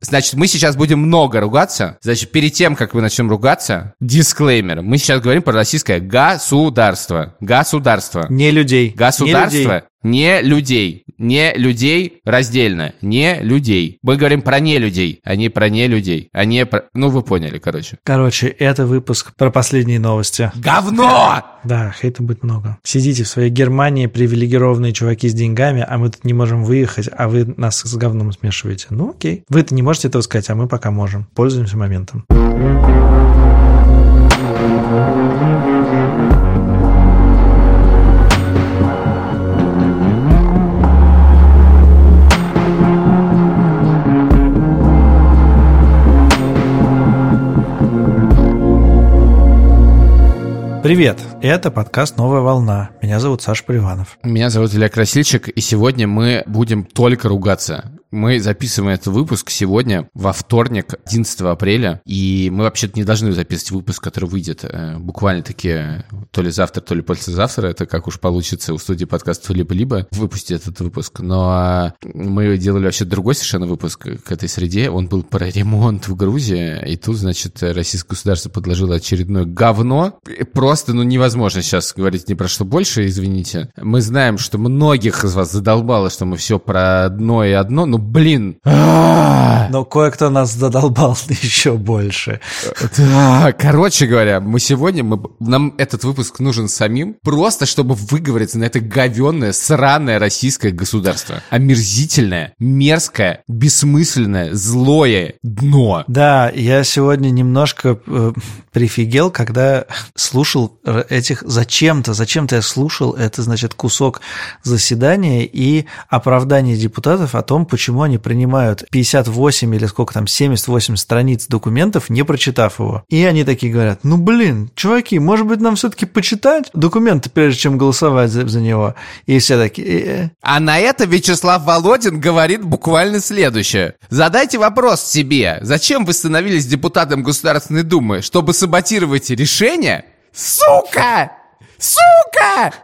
Значит, мы сейчас будем много ругаться. Значит, перед тем, как мы начнем ругаться, дисклеймер. Мы сейчас говорим про российское государство. Государство. Не людей. Государство Не людей. не людей. Не людей раздельно. Не людей. Мы говорим про не людей, а не про не людей. А не про... Ну, вы поняли, короче. Короче, это выпуск про последние новости. Говно! Да, хейта будет много. Сидите в своей Германии, привилегированные чуваки с деньгами, а мы тут не можем выехать, а вы нас с говном смешиваете. Ну, окей. Вы-то не можете этого сказать, а мы пока можем. Пользуемся моментом. Привет, это подкаст «Новая волна». Меня зовут Саша Поливанов. Меня зовут Илья Красильчик, и сегодня мы будем только ругаться. Мы записываем этот выпуск сегодня, во вторник, 11 апреля, и мы вообще-то не должны записывать выпуск, который выйдет э, буквально-таки то ли завтра, то ли послезавтра, это как уж получится у студии подкаста «Либо-либо» выпустить этот выпуск, но мы делали вообще другой совершенно выпуск к этой среде, он был про ремонт в Грузии, и тут, значит, российское государство подложило очередное говно, просто, ну, невозможно сейчас говорить ни про что больше, извините. Мы знаем, что многих из вас задолбало, что мы все про одно и одно, ну, блин. Но кое-кто нас задолбал еще больше. Да, короче говоря, мы сегодня, мы, нам этот выпуск нужен самим, просто чтобы выговориться на это говенное, сраное российское государство. Омерзительное, мерзкое, бессмысленное, злое дно. Да, я сегодня немножко э, прифигел, когда слушал этих зачем-то, зачем-то я слушал это, значит, кусок заседания и оправдание депутатов о том, почему они принимают 58 или сколько там, 78 страниц документов, не прочитав его. И они такие говорят, ну блин, чуваки, может быть нам все-таки почитать документы, прежде чем голосовать за, за него? И все такие... «Э-э». А на это Вячеслав Володин говорит буквально следующее. Задайте вопрос себе, зачем вы становились депутатом Государственной Думы? Чтобы саботировать решения? Сука! Сука!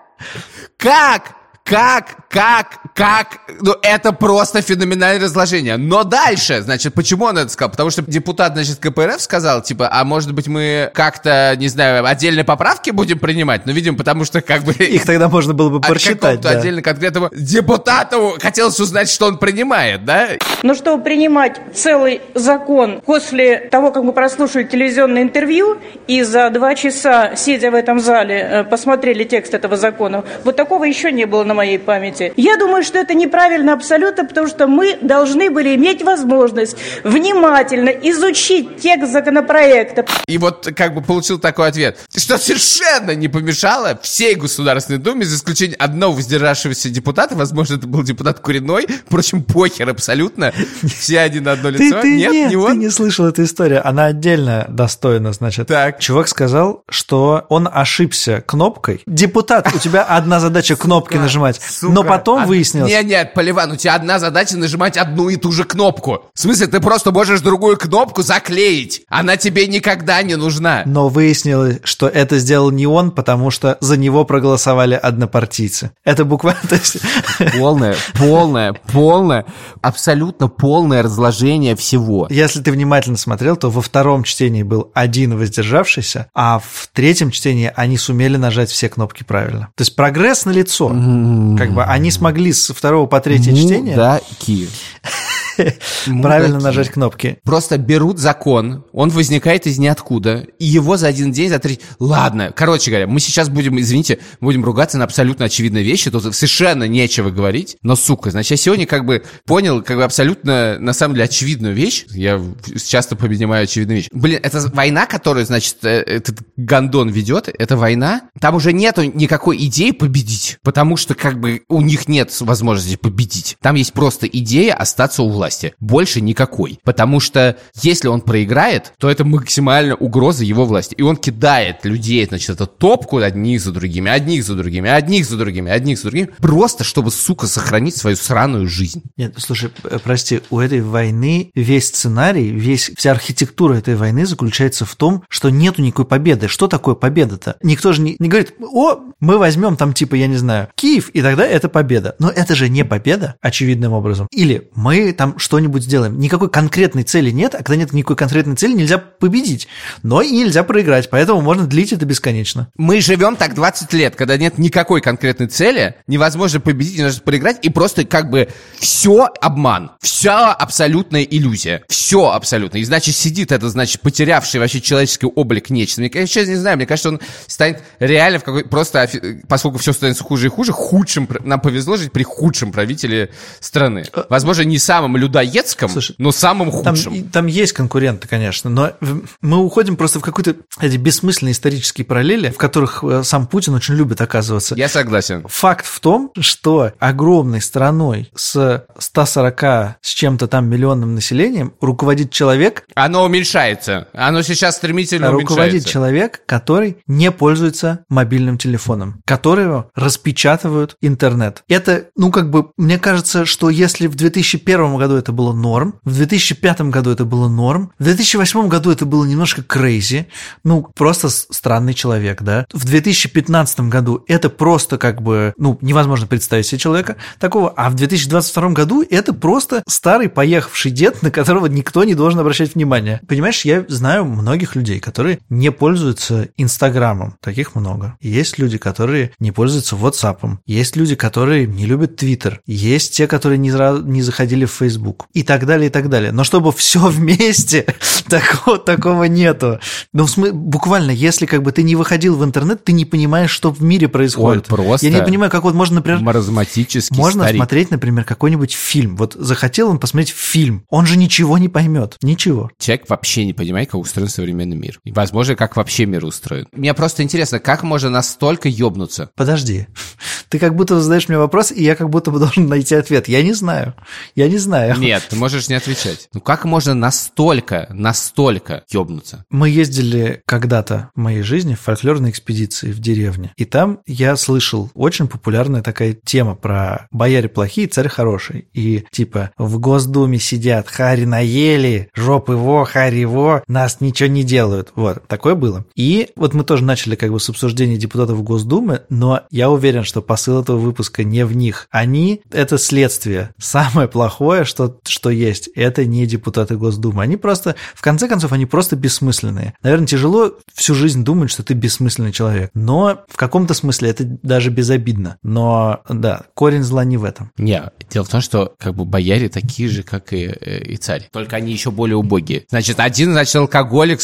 Как? Как, как, как, ну это просто феноменальное разложение. Но дальше, значит, почему он это сказал? Потому что депутат, значит, КПРФ сказал, типа, а может быть мы как-то, не знаю, отдельные поправки будем принимать? Ну, видимо, потому что как бы... Их тогда можно было бы прочитать, какому-то да. отдельно конкретному депутату хотелось узнать, что он принимает, да? Но чтобы принимать целый закон после того, как мы прослушали телевизионное интервью и за два часа, сидя в этом зале, э, посмотрели текст этого закона, вот такого еще не было на моей памяти. Я думаю, что это неправильно абсолютно, потому что мы должны были иметь возможность внимательно изучить текст законопроекта. И вот как бы получил такой ответ, что совершенно не помешало всей Государственной Думе, за исключением одного воздержавшегося депутата, возможно, это был депутат Куриной, впрочем, похер абсолютно, все один на одно Ты, лицо. ты нет, нет, не ты он. не слышал эту историю. Она отдельно достойна, значит. Так. Чувак сказал, что он ошибся кнопкой. Депутат, у тебя одна задача кнопки нажимать. Но потом Од- выяснилось... Нет, нет, Поливан, у тебя одна задача нажимать одну и ту же кнопку. В смысле, ты просто можешь другую кнопку заклеить. Она тебе никогда не нужна. Но выяснилось, что это сделал не он, потому что за него проголосовали однопартийцы. Это буквально... Полное, полное, полное, абсолютно полное разложение всего. Если ты внимательно смотрел, то во втором чтении был один воздержавшийся, а в третьем чтении они сумели нажать все кнопки правильно. То есть прогресс на лицо. Как бы они смогли с второго по третье чтение Мудаки. правильно нажать кнопки. Просто берут закон, он возникает из ниоткуда, и его за один день, за три... Ладно, короче говоря, мы сейчас будем, извините, будем ругаться на абсолютно очевидные вещи, тут совершенно нечего говорить, но, сука, значит, я сегодня как бы понял, как бы абсолютно, на самом деле, очевидную вещь, я часто понимаю очевидные вещи. Блин, это война, которую, значит, э, этот гондон ведет, это война, там уже нету никакой идеи победить, потому что, как бы, у них нет возможности победить. Там есть просто идея остаться у власти. Власти. Больше никакой. Потому что если он проиграет, то это максимально угроза его власти. И он кидает людей, значит, это топку одних за другими, одних за другими, одних за другими, одних за другими, просто чтобы, сука, сохранить свою сраную жизнь. Нет, слушай, прости, у этой войны весь сценарий, весь, вся архитектура этой войны заключается в том, что нету никакой победы. Что такое победа-то? Никто же не, не говорит, о, мы возьмем там типа, я не знаю, Киев, и тогда это победа. Но это же не победа, очевидным образом. Или мы там что-нибудь сделаем. Никакой конкретной цели нет, а когда нет никакой конкретной цели, нельзя победить. Но и нельзя проиграть, поэтому можно длить это бесконечно. Мы живем так 20 лет, когда нет никакой конкретной цели, невозможно победить, невозможно проиграть, и просто как бы все обман, вся абсолютная иллюзия, все абсолютно. И значит сидит это, значит, потерявший вообще человеческий облик нечто. Я сейчас не знаю, мне кажется, он станет реально в какой просто, поскольку все становится хуже и хуже, худшим, нам повезло жить при худшем правителе страны. Возможно, не самым людоедском, Слушай, но самым худшим. Там, там есть конкуренты, конечно, но мы уходим просто в какой-то эти бессмысленные исторические параллели, в которых э, сам Путин очень любит оказываться. Я согласен. Факт в том, что огромной страной с 140 с чем-то там миллионным населением руководит человек... Оно уменьшается. Оно сейчас стремительно руководит уменьшается. Руководит человек, который не пользуется мобильным телефоном, которого распечатывают интернет. Это, ну, как бы, мне кажется, что если в 2001 году это было норм, в 2005 году это было норм, в 2008 году это было немножко крейзи, ну, просто странный человек, да. В 2015 году это просто как бы, ну, невозможно представить себе человека такого, а в 2022 году это просто старый поехавший дед, на которого никто не должен обращать внимание. Понимаешь, я знаю многих людей, которые не пользуются Инстаграмом, таких много. Есть люди, которые не пользуются WhatsApp, есть люди, которые не любят Twitter, есть те, которые не, не заходили в Facebook и так далее, и так далее. Но чтобы все вместе, такого, такого нету. Ну, буквально, если как бы ты не выходил в интернет, ты не понимаешь, что в мире происходит. Он просто Я не понимаю, как вот можно, например... Маразматический Можно старик. смотреть, например, какой-нибудь фильм. Вот захотел он посмотреть фильм. Он же ничего не поймет. Ничего. Человек вообще не понимает, как устроен современный мир. И, возможно, как вообще мир устроен. Мне просто интересно, как можно настолько ёбнуться? Подожди. Ты как будто задаешь мне вопрос, и я как будто бы должен найти ответ. Я не знаю. Я не знаю. Нет, ты можешь не отвечать. Ну как можно настолько, настолько ёбнуться? Мы ездили когда-то в моей жизни в фольклорной экспедиции в деревне. И там я слышал очень популярная такая тема про бояре плохие, царь хороший. И типа в Госдуме сидят, хари наели, жоп его, хари его, нас ничего не делают. Вот, такое было. И вот мы тоже начали как бы с обсуждения депутатов Госдумы, но я уверен, что посыл этого выпуска не в них. Они – это следствие. Самое плохое, что, что есть, это не депутаты Госдумы. Они просто, в конце концов, они просто бессмысленные. Наверное, тяжело всю жизнь думать, что ты бессмысленный человек. Но в каком-то смысле это даже безобидно. Но, да, корень зла не в этом. Не, дело в том, что как бы бояре такие же, как и, э, и царь. Только они еще более убогие. Значит, один, значит, алкоголик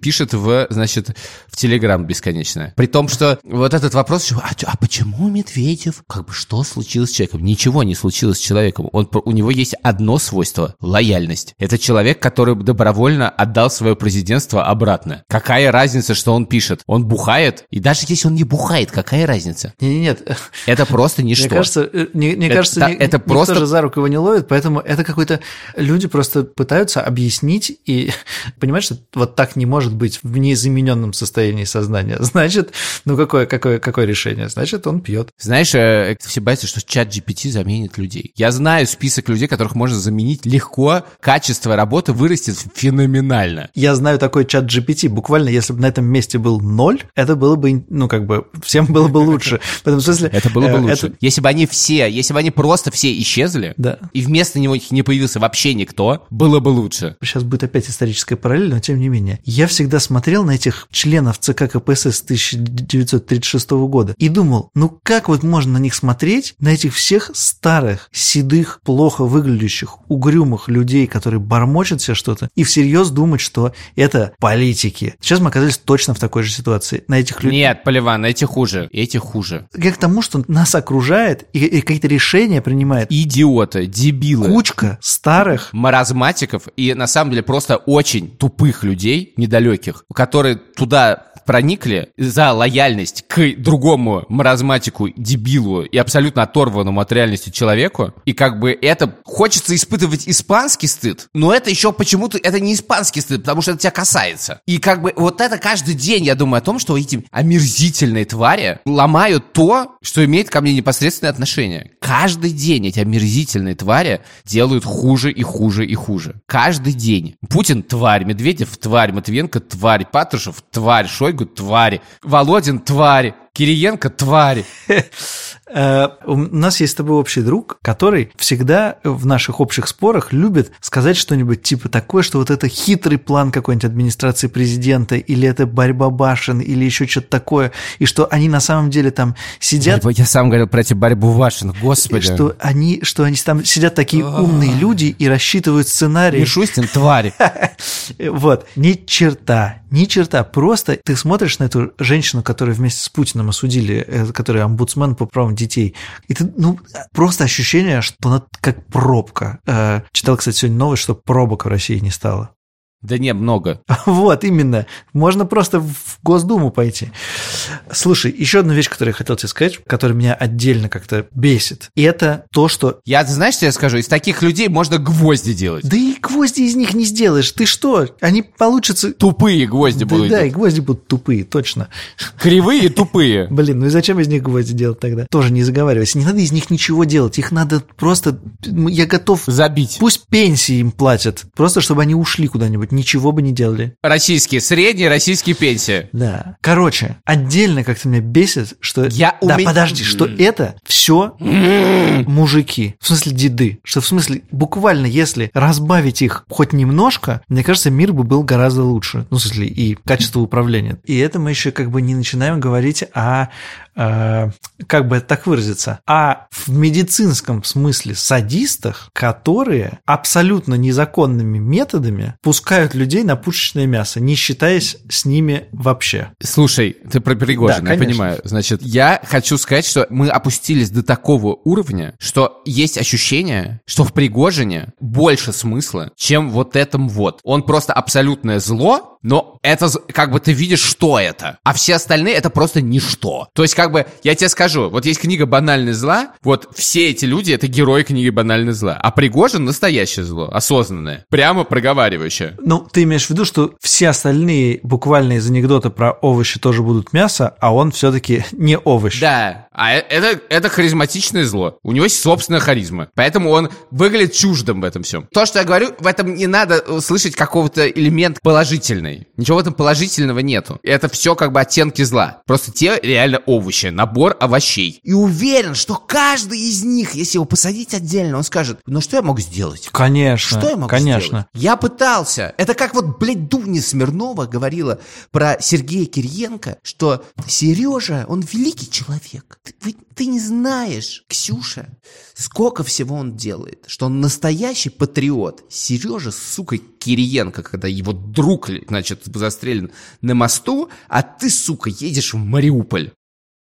пишет в, значит, в Телеграм бесконечно. При том, что вот этот вопрос, а, а почему Медведев? Как бы что случилось с человеком? Ничего не случилось с человеком. Он, у него есть одно свойство – лояльность. Это человек, который добровольно отдал свое президентство обратно. Какая разница, что он пишет? Он бухает? И даже если он не бухает, какая разница? Нет, нет. Это просто ничто. Мне кажется, э, мне, мне кажется, это, это просто... же за руку его не ловит, поэтому это какой-то... Люди просто пытаются объяснить и понимать, что вот так не может быть в неизмененном состоянии сознания. Значит, ну какое, какое, какое решение? Значит, он пьет. Знаешь, э, все боятся, что чат GPT заменит людей. Я знаю список людей, которых можно заменить легко, качество работы вырастет феноменально. Я знаю такой чат GPT. Буквально, если бы на этом месте был ноль, это было бы, ну, как бы, всем было бы лучше. В этом смысле... Это было бы э, лучше. Если бы они все, если бы они просто все исчезли, и вместо него не появился вообще никто, было бы лучше. Сейчас будет опять историческая параллель, но тем не менее. Я всегда смотрел на этих членов ЦК КПСС 1936 года и думал, ну как вот можно на них смотреть, на этих всех старых, седых, плохо выглядящих, угрюмых людей, которые бормочут себе что-то, и всерьез думать, что это политики. Сейчас мы оказались точно в такой же ситуации. На этих людей... Нет, Поливан, эти хуже, эти хуже. Я к тому, что нас окружает и, и какие-то решения принимает. Идиоты, дебилы. Кучка старых. Маразматиков и на самом деле просто очень тупых людей, недалеких, которые туда проникли за лояльность к другому маразматику, дебилу и абсолютно оторванному от реальности человеку. И как бы это хочется испытывать испанский стыд, но это еще почему-то, это не испанский стыд, потому что это тебя касается. И как бы вот это каждый день я думаю о том, что эти омерзительные твари ломают то, что имеет ко мне непосредственное отношение. Каждый день эти омерзительные твари делают хуже и хуже и хуже. Каждый день. Путин тварь, Медведев тварь, Матвиенко тварь, Патрушев тварь, Шойгу тварь, Володин тварь, Кириенко тварь. Э, у нас есть с тобой общий друг, который всегда в наших общих спорах любит сказать что-нибудь типа такое, что вот это хитрый план какой-нибудь администрации президента, или это борьба башен, или еще что-то такое, и что они на самом деле там сидят... Я сам говорил про эти борьбу башен, господи. Что они, что они там сидят такие умные люди и рассчитывают сценарий. Мишустин, тварь. Вот, ни черта, ни черта. Просто ты смотришь на эту женщину, которую вместе с Путиным осудили, э, которая омбудсмен по правам детей. Ты, ну, просто ощущение, что она как пробка. Э, читал, кстати, сегодня новость, что пробок в России не стало. Да не, много. Вот, именно. Можно просто в Госдуму пойти. Слушай, еще одна вещь, которую я хотел тебе сказать, которая меня отдельно как-то бесит. И это то, что... Я, знаешь, что я скажу? Из таких людей можно гвозди делать. Да и гвозди из них не сделаешь. Ты что? Они получатся... Тупые гвозди да, будут. Да, и гвозди будут тупые, точно. Кривые и тупые. Блин, ну и зачем из них гвозди делать тогда? Тоже не заговаривайся. Не надо из них ничего делать. Их надо просто... Я готов... Забить. Пусть пенсии им платят. Просто, чтобы они ушли куда-нибудь ничего бы не делали. Российские, средние российские пенсии. Да. Короче, отдельно как-то меня бесит, что... Я Да, уме- подожди, что это все мужики. В смысле деды. Что в смысле, буквально, если разбавить их хоть немножко, мне кажется, мир бы был гораздо лучше. Ну, в смысле, и качество управления. И это мы еще как бы не начинаем говорить о как бы это так выразиться, а в медицинском смысле садистах, которые абсолютно незаконными методами пускают людей на пушечное мясо, не считаясь с ними вообще. Слушай, ты про Пригожина, Да, я понимаю. Значит, я хочу сказать, что мы опустились до такого уровня, что есть ощущение, что в Пригожине больше смысла, чем вот этом вот. Он просто абсолютное зло, но это как бы ты видишь, что это. А все остальные это просто ничто. То есть как бы, я тебе скажу, вот есть книга «Банальность зла», вот все эти люди это герои книги «Банальность зла», а Пригожин настоящее зло, осознанное, прямо проговаривающее. Ну, ты имеешь в виду, что все остальные буквально из анекдота про овощи тоже будут мясо, а он все-таки не овощ. Да, а э- это, это харизматичное зло. У него есть собственная харизма. Поэтому он выглядит чуждым в этом всем. То, что я говорю, в этом не надо слышать какого-то элемент положительный. Ничего в этом положительного нету. Это все как бы оттенки зла. Просто те реально овощи, набор овощей. И уверен, что каждый из них, если его посадить отдельно, он скажет, ну что я мог сделать? Конечно, Что я могу конечно. сделать? Я пытался. Это как вот, блядь, Дуня Смирнова говорила про Сергея Кириенко, что Сережа, он великий человек. Ты, вы- ты не знаешь, Ксюша, сколько всего он делает, что он настоящий патриот. Сережа, сука, Кириенко, когда его друг, значит, застрелен на мосту, а ты, сука, едешь в Мариуполь.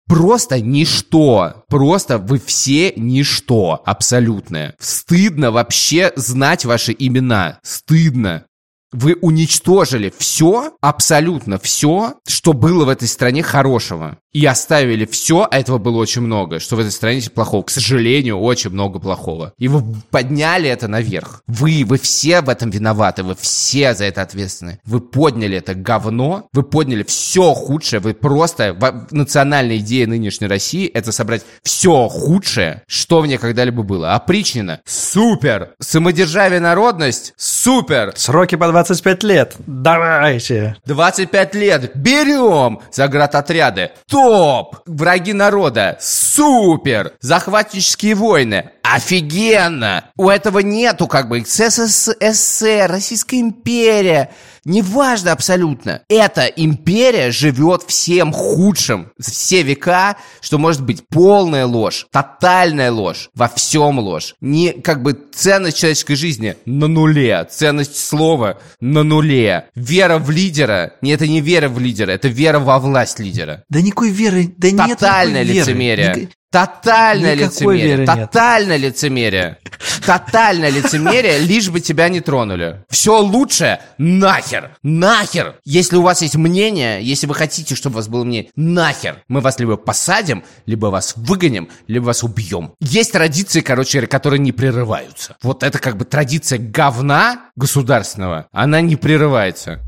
Просто ничто. Просто вы все ничто абсолютное. Стыдно вообще знать ваши имена. Стыдно. Вы уничтожили все, абсолютно все, что было в этой стране хорошего. И оставили все, а этого было очень много, что в этой стране плохого. К сожалению, очень много плохого. И вы подняли это наверх. Вы, вы все в этом виноваты, вы все за это ответственны. Вы подняли это говно, вы подняли все худшее, вы просто... Национальная идея нынешней России — это собрать все худшее, что в ней когда-либо было. Опричнина — супер! Самодержавие народность — супер! Сроки по 25 лет. Давайте. 25 лет, берем! Заградотряды, топ! Враги народа, супер! Захватнические войны, офигенно! У этого нету как бы СССР, Российская империя, неважно абсолютно. Эта империя живет всем худшим все века, что может быть полная ложь, тотальная ложь, во всем ложь. Не как бы ценность человеческой жизни на нуле, ценность слова на нуле. Вера в лидера, не это не вера в лидера, это вера во власть лидера. Да никакой веры, да нет Тотальное никакой веры. Тотальное Никакой лицемерие. веры нет. Тотальное лицемерие. Тотальное лицемерие, лишь бы тебя не тронули. Все лучшее нахер. Нахер. Если у вас есть мнение, если вы хотите, чтобы у вас было мнение, нахер. Мы вас либо посадим, либо вас выгоним, либо вас убьем. Есть традиции, короче, которые не прерываются. Вот это как бы традиция говна государственного, она не прерывается.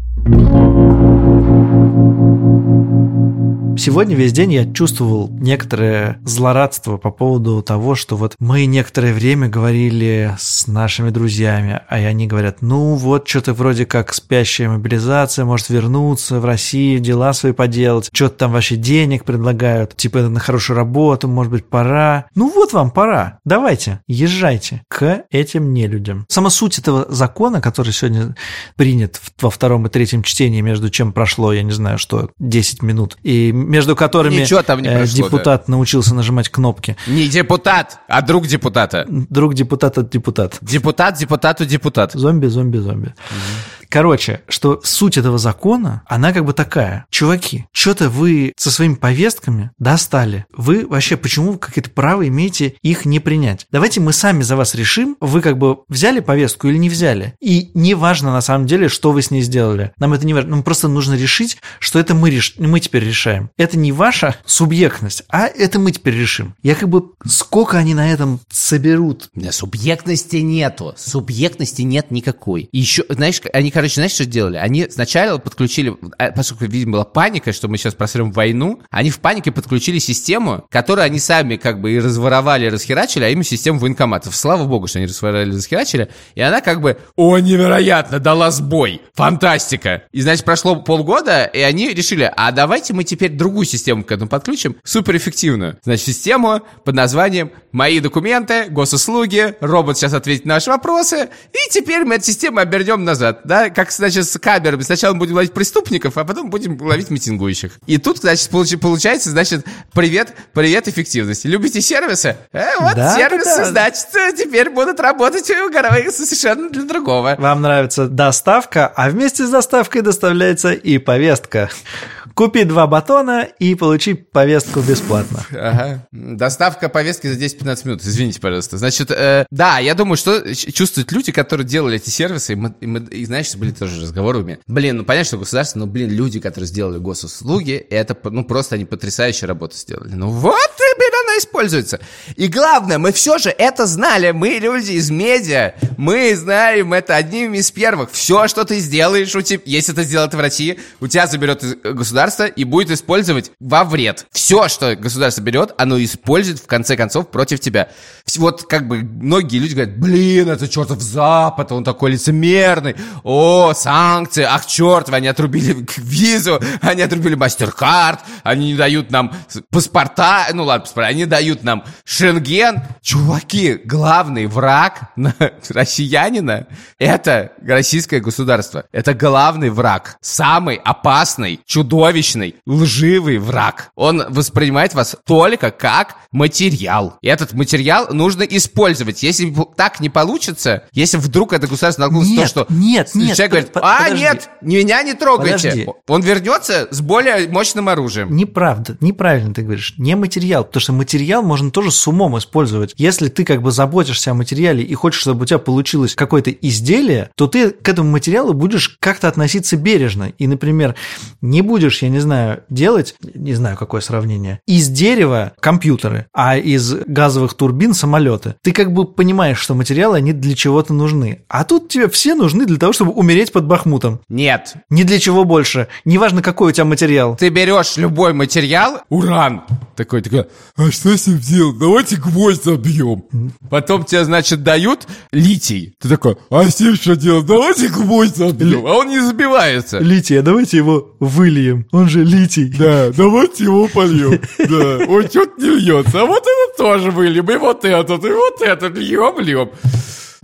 Сегодня весь день я чувствовал некоторое злорадство по поводу того, что вот мы некоторое время говорили с нашими друзьями, а они говорят, ну вот что-то вроде как спящая мобилизация может вернуться в Россию, дела свои поделать, что-то там вообще денег предлагают, типа на хорошую работу, может быть, пора. Ну вот вам пора, давайте, езжайте к этим нелюдям. Сама суть этого закона, который сегодня принят во втором и третьем чтении, между чем прошло, я не знаю, что, 10 минут, и между которыми Ничего там не э, прошло, депутат научился нажимать кнопки. Не депутат, а друг депутата. Друг депутата депутат. Депутат, депутату, депутат. Зомби, зомби, зомби. Короче, что суть этого закона, она как бы такая. Чуваки, что-то вы со своими повестками достали. Вы вообще почему какие-то право имеете их не принять? Давайте мы сами за вас решим, вы как бы взяли повестку или не взяли. И не важно на самом деле, что вы с ней сделали. Нам это не важно. Нам просто нужно решить, что это мы, реш... мы теперь решаем. Это не ваша субъектность, а это мы теперь решим. Я как бы... Сколько они на этом соберут? Да, субъектности нету. Субъектности нет никакой. Еще, знаешь, они, короче, знаешь, что сделали? Они сначала подключили, а, поскольку, видимо, была паника, что мы сейчас просрем войну, они в панике подключили систему, которую они сами как бы и разворовали, и расхерачили, а именно систему военкоматов. Слава богу, что они разворовали, расхерачили, и она как бы, о, невероятно, дала сбой. Фантастика. И, значит, прошло полгода, и они решили, а давайте мы теперь другую систему к этому подключим, суперэффективную. Значит, систему под названием «Мои документы», «Госуслуги», робот сейчас ответит на наши вопросы, и теперь мы эту систему обернем назад, да, как, значит, с камерами. Сначала мы будем ловить преступников, а потом будем ловить митингующих. И тут, значит, получ- получается, значит, привет, привет эффективности. Любите сервисы? Э, вот Да, сервисы, да, значит, теперь будут работать у совершенно для другого. Вам нравится доставка, а вместе с доставкой доставляется и повестка. Купи два батона и получи повестку бесплатно. Ага. Доставка повестки за 10-15 минут. Извините, пожалуйста. Значит, э, да, я думаю, что чувствуют люди, которые делали эти сервисы. И, мы, и, мы- и знаешь, были тоже разговоры у меня. Блин, ну понятно, что государство, но, блин, люди, которые сделали госуслуги, это, ну, просто они потрясающую работу сделали. Ну вот, используется. И главное, мы все же это знали. Мы люди из медиа. Мы знаем это одними из первых. Все, что ты сделаешь, у тебя, если это в России, у тебя заберет из- государство и будет использовать во вред. Все, что государство берет, оно использует в конце концов против тебя. Вот как бы многие люди говорят, блин, это чертов Запад, он такой лицемерный. О, санкции, ах, черт, они отрубили визу, они отрубили мастер-карт, они не дают нам паспорта, ну ладно, паспорта, они дают нам шенген. Чуваки, главный враг на- россиянина – это российское государство. Это главный враг, самый опасный, чудовищный, лживый враг. Он воспринимает вас только как материал. И этот материал нужно использовать. Если так не получится, если вдруг это государство наткнулось на то, что нет, нет, человек говорит, а, подожди. нет, меня не трогайте. Подожди. Он вернется с более мощным оружием. Неправда, неправильно ты говоришь. Не материал, потому что материал можно тоже с умом использовать. Если ты как бы заботишься о материале и хочешь, чтобы у тебя получилось какое-то изделие, то ты к этому материалу будешь как-то относиться бережно. И, например, не будешь, я не знаю, делать, не знаю, какое сравнение, из дерева компьютеры, а из газовых турбин самолеты. Ты как бы понимаешь, что материалы, они для чего-то нужны. А тут тебе все нужны для того, чтобы умереть под Бахмутом. Нет, Ни для чего больше. Неважно, какой у тебя материал. ты берешь любой материал, уран, такой, такой, а что с ним делать? Давайте гвоздь забьем. Потом тебе, значит, дают литий. Ты такой, а с ним что делать? Давайте гвоздь забьем. А он не забивается. Литий, а давайте его выльем. Он же литий. Да, давайте его польем. Да, он что-то не льется. А вот это тоже выльем, и вот этот, и вот этот льем, льем.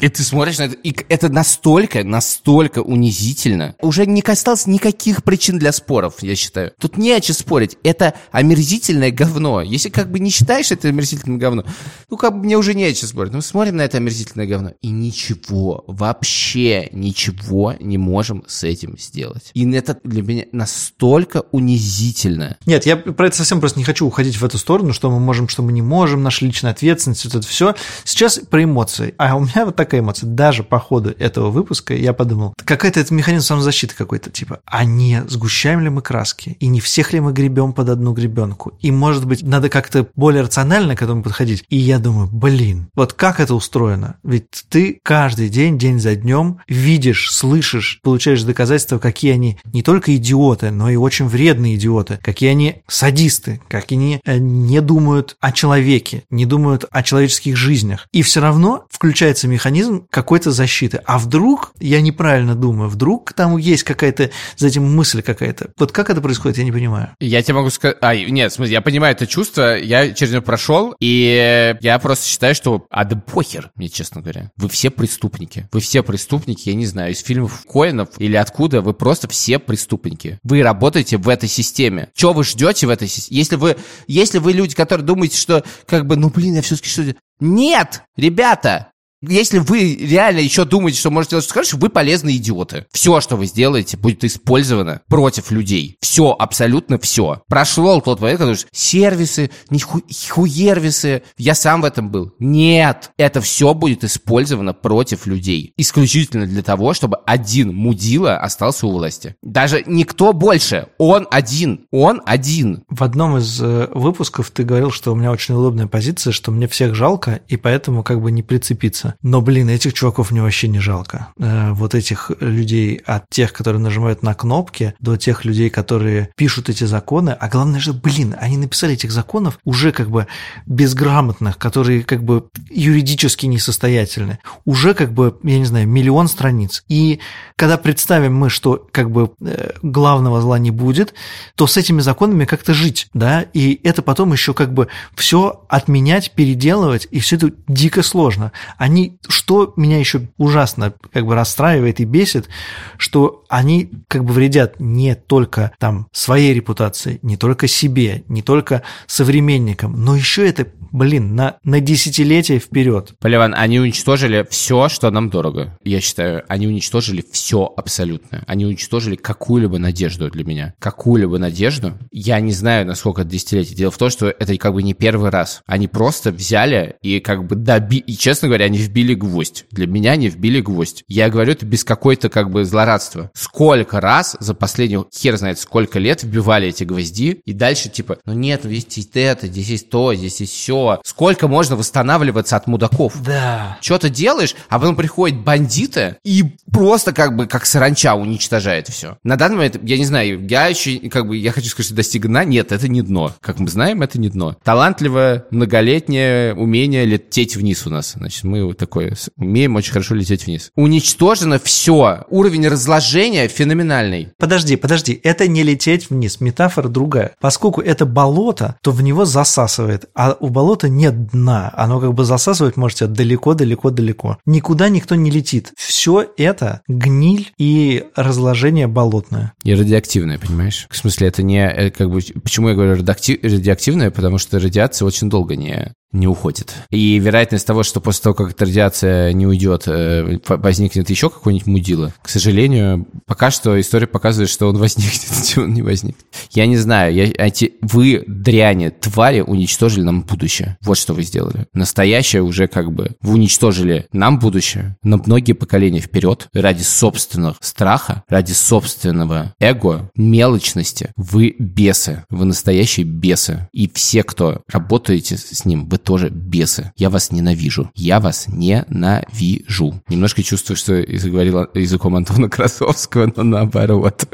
И ты смотришь на это, и это настолько, настолько унизительно. Уже не осталось никаких причин для споров, я считаю. Тут не о чем спорить. Это омерзительное говно. Если как бы не считаешь это омерзительным говно, ну как бы мне уже не о чем спорить. Мы смотрим на это омерзительное говно и ничего, вообще ничего не можем с этим сделать. И это для меня настолько унизительно. Нет, я про это совсем просто не хочу уходить в эту сторону, что мы можем, что мы не можем, наша личная ответственность, вот это все. Сейчас про эмоции. А у меня вот такая эмоция. Даже по ходу этого выпуска я подумал, какой-то это механизм самозащиты какой-то, типа, а не сгущаем ли мы краски? И не всех ли мы гребем под одну гребенку? И, может быть, надо как-то более рационально к этому подходить. И я думаю, блин, вот как это устроено? Ведь ты каждый день, день за днем видишь, слышишь, получаешь доказательства, какие они не только идиоты, но и очень вредные идиоты, какие они садисты, как они э, не думают о человеке, не думают о человеческих жизнях. И все равно включается механизм какой-то защиты. А вдруг я неправильно думаю, вдруг там есть какая-то за этим мысль какая-то. Вот как это происходит, я не понимаю. Я тебе могу сказать... А, нет, смотри, я понимаю это чувство, я через него прошел, и я просто считаю, что... А да похер, мне честно говоря. Вы все преступники. Вы все преступники, я не знаю, из фильмов Коинов или откуда, вы просто все преступники. Вы работаете в этой системе. Чего вы ждете в этой системе? Если вы, если вы люди, которые думаете, что как бы, ну блин, я все-таки что Нет, ребята, если вы реально еще думаете, что можете делать что хорошее, вы полезные идиоты. Все, что вы сделаете, будет использовано против людей. Все, абсолютно все. Прошло тот момент, когда сервисы, не ху хуервисы, я сам в этом был. Нет, это все будет использовано против людей. Исключительно для того, чтобы один мудила остался у власти. Даже никто больше. Он один. Он один. В одном из э, выпусков ты говорил, что у меня очень удобная позиция, что мне всех жалко, и поэтому как бы не прицепиться. Но, блин, этих чуваков мне вообще не жалко. Э, вот этих людей, от тех, которые нажимают на кнопки, до тех людей, которые пишут эти законы. А главное же, блин, они написали этих законов уже как бы безграмотных, которые как бы юридически несостоятельны. Уже как бы, я не знаю, миллион страниц. И когда представим мы, что как бы э, главного зла не будет, то с этими законами как-то жить, да, и это потом еще как бы все отменять, переделывать, и все это дико сложно. Они что меня еще ужасно как бы расстраивает и бесит, что они как бы вредят не только там своей репутации, не только себе, не только современникам, но еще это блин, на, на десятилетия вперед. Поливан, они уничтожили все, что нам дорого. Я считаю, они уничтожили все абсолютно. Они уничтожили какую-либо надежду для меня. Какую-либо надежду. Я не знаю, насколько это десятилетие. Дело в том, что это как бы не первый раз. Они просто взяли и как бы доби... И, честно говоря, они вбили гвоздь. Для меня они вбили гвоздь. Я говорю это без какой-то как бы злорадства. Сколько раз за последние, хер знает сколько лет, вбивали эти гвозди, и дальше типа, ну нет, здесь есть это, здесь есть то, здесь есть все, сколько можно восстанавливаться от мудаков. Да. Что ты делаешь, а потом приходят бандиты и просто как бы как саранча уничтожает все. На данный момент, я не знаю, я еще как бы, я хочу сказать, что достиг дна. Нет, это не дно. Как мы знаем, это не дно. Талантливое, многолетнее умение лететь вниз у нас. Значит, мы такое умеем очень хорошо лететь вниз. Уничтожено все. Уровень разложения феноменальный. Подожди, подожди. Это не лететь вниз. Метафора другая. Поскольку это болото, то в него засасывает. А у болота нет дна, оно как бы засасывать можете далеко-далеко-далеко. Никуда никто не летит. Все это гниль и разложение болотное. И радиоактивное, понимаешь? В смысле, это не, э, как бы, почему я говорю радиоактивное? Потому что радиация очень долго не не уходит. И вероятность того, что после того, как радиация не уйдет, э, возникнет еще какой-нибудь мудила, к сожалению, пока что история показывает, что он возникнет, он не возникнет. Я не знаю, я, эти, вы, дряни, твари, уничтожили нам будущее. Вот что вы сделали. Настоящее уже как бы вы уничтожили нам будущее на многие поколения вперед ради собственного страха, ради собственного эго, мелочности. Вы бесы. Вы настоящие бесы. И все, кто работаете с ним, вы тоже бесы. Я вас ненавижу. Я вас ненавижу. Немножко чувствую, что заговорил языком Антона Красовского, но наоборот.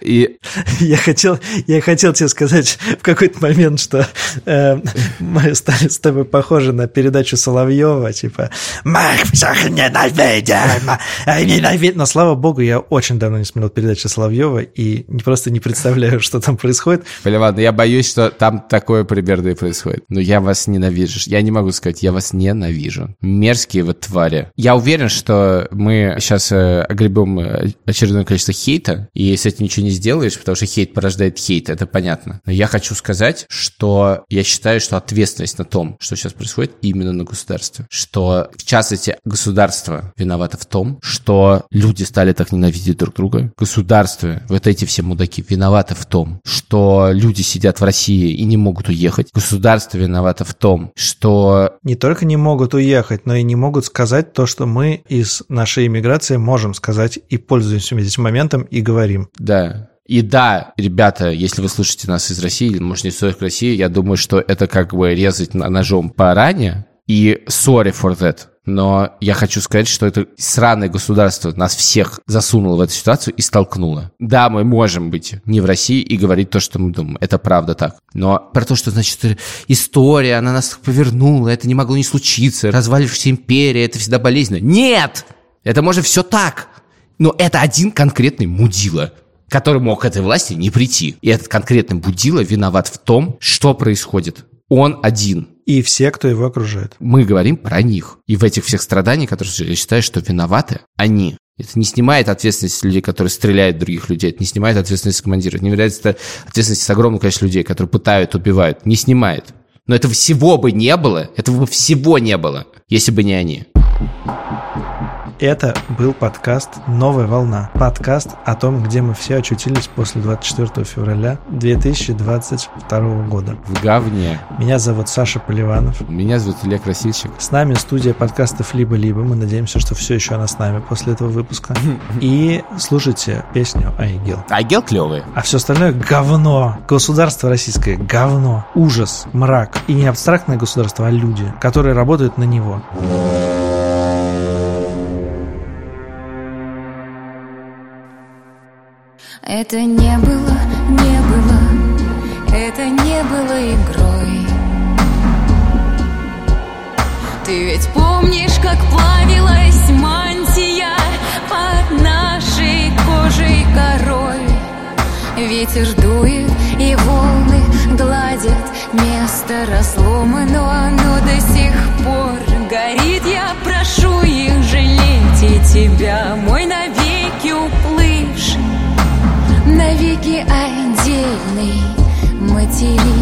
И... Я хотел, я хотел тебе сказать в какой-то момент, что э, мы стали с тобой похожи на передачу Соловьева, типа «Мы всех ненавидим, ненавидим». Но, слава богу, я очень давно не смотрел передачу Соловьева и просто не представляю, что там происходит. Блин, ладно, я боюсь, что там такое примерно и происходит. Но я вас ненавижу. Я не могу сказать, я вас ненавижу. Мерзкие вы твари. Я уверен, что мы сейчас э, огребем э, очередное количество хейта, и с этим ничего не сделаешь, потому что хейт порождает хейт, это понятно. Но я хочу сказать, что я считаю, что ответственность на том, что сейчас происходит, именно на государстве. Что, в частности, государство виновато в том, что люди стали так ненавидеть друг друга. Государство, вот эти все мудаки, виноваты в том, что люди сидят в России и не могут уехать. Государство виновато в том, что... Не только не могут уехать, но и не могут сказать то, что мы из нашей иммиграции можем сказать и пользуемся этим моментом и говорим. Да, и да, ребята, если вы слушаете нас из России, или, может, не из России, я думаю, что это как бы резать ножом по ране. И sorry for that. Но я хочу сказать, что это сраное государство нас всех засунуло в эту ситуацию и столкнуло. Да, мы можем быть не в России и говорить то, что мы думаем. Это правда так. Но про то, что, значит, история, она нас повернула, это не могло не случиться, развалившаяся империя, это всегда болезненно. Нет! Это может все так. Но это один конкретный мудила который мог к этой власти не прийти. И этот конкретный Будила виноват в том, что происходит. Он один. И все, кто его окружает. Мы говорим про них. И в этих всех страданиях, которые я считаю, что виноваты они. Это не снимает ответственность людей, которые стреляют в других людей. Это не снимает ответственность командира. Это не является ответственности с огромным количеством людей, которые пытают, убивают. Не снимает. Но этого всего бы не было, этого бы всего не было, если бы не они. Это был подкаст «Новая волна». Подкаст о том, где мы все очутились после 24 февраля 2022 года. В говне. Меня зовут Саша Поливанов. Меня зовут Илья Красильщик. С нами студия подкастов «Либо-либо». Мы надеемся, что все еще она с нами после этого выпуска. И слушайте песню «Айгел». Айгел клевый. А все остальное — говно. Государство российское — говно. Ужас, мрак. И не абстрактное государство, а люди, которые работают на него. Это не было, не было, это не было игрой. Ты ведь помнишь, как плавилась мантия под нашей кожей корой? Ветер дует и волны гладят место разлома, но до сих see